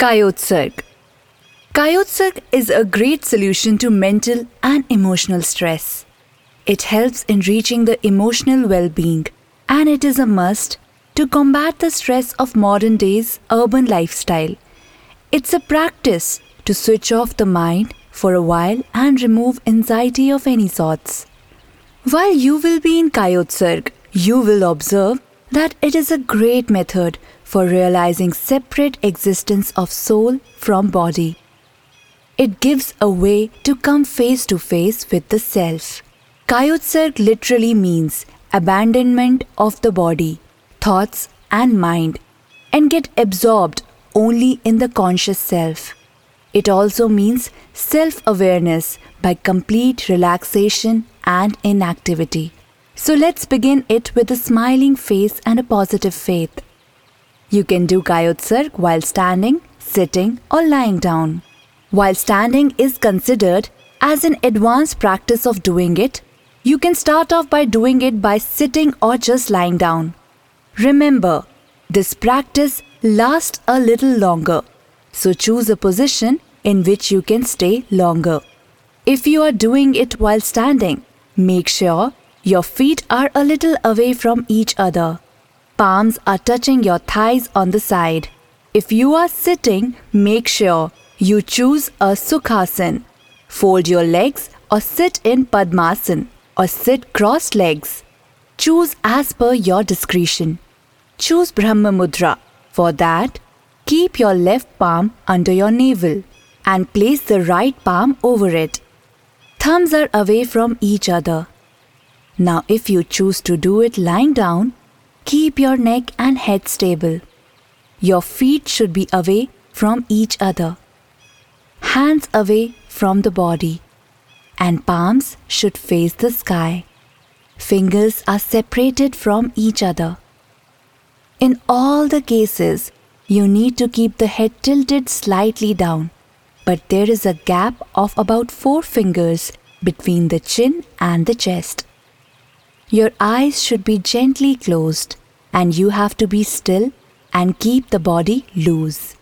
Kayotsarg. Kayotsarg is a great solution to mental and emotional stress. It helps in reaching the emotional well being, and it is a must to combat the stress of modern day's urban lifestyle. It's a practice to switch off the mind for a while and remove anxiety of any sorts. While you will be in Kayotsarg, you will observe that it is a great method for realizing separate existence of soul from body. It gives a way to come face to face with the self. Kayotsarg literally means abandonment of the body, thoughts, and mind, and get absorbed only in the conscious self. It also means self awareness by complete relaxation and inactivity. So let's begin it with a smiling face and a positive faith. You can do Kayotsarg while standing, sitting, or lying down. While standing is considered as an advanced practice of doing it, you can start off by doing it by sitting or just lying down. Remember, this practice lasts a little longer, so choose a position in which you can stay longer. If you are doing it while standing, make sure your feet are a little away from each other palms are touching your thighs on the side. If you are sitting, make sure you choose a Sukhasan. Fold your legs or sit in Padmasan or sit crossed legs. Choose as per your discretion. Choose Brahma Mudra. For that, keep your left palm under your navel and place the right palm over it. Thumbs are away from each other. Now, if you choose to do it lying down, Keep your neck and head stable. Your feet should be away from each other. Hands away from the body. And palms should face the sky. Fingers are separated from each other. In all the cases, you need to keep the head tilted slightly down, but there is a gap of about 4 fingers between the chin and the chest. Your eyes should be gently closed and you have to be still and keep the body loose.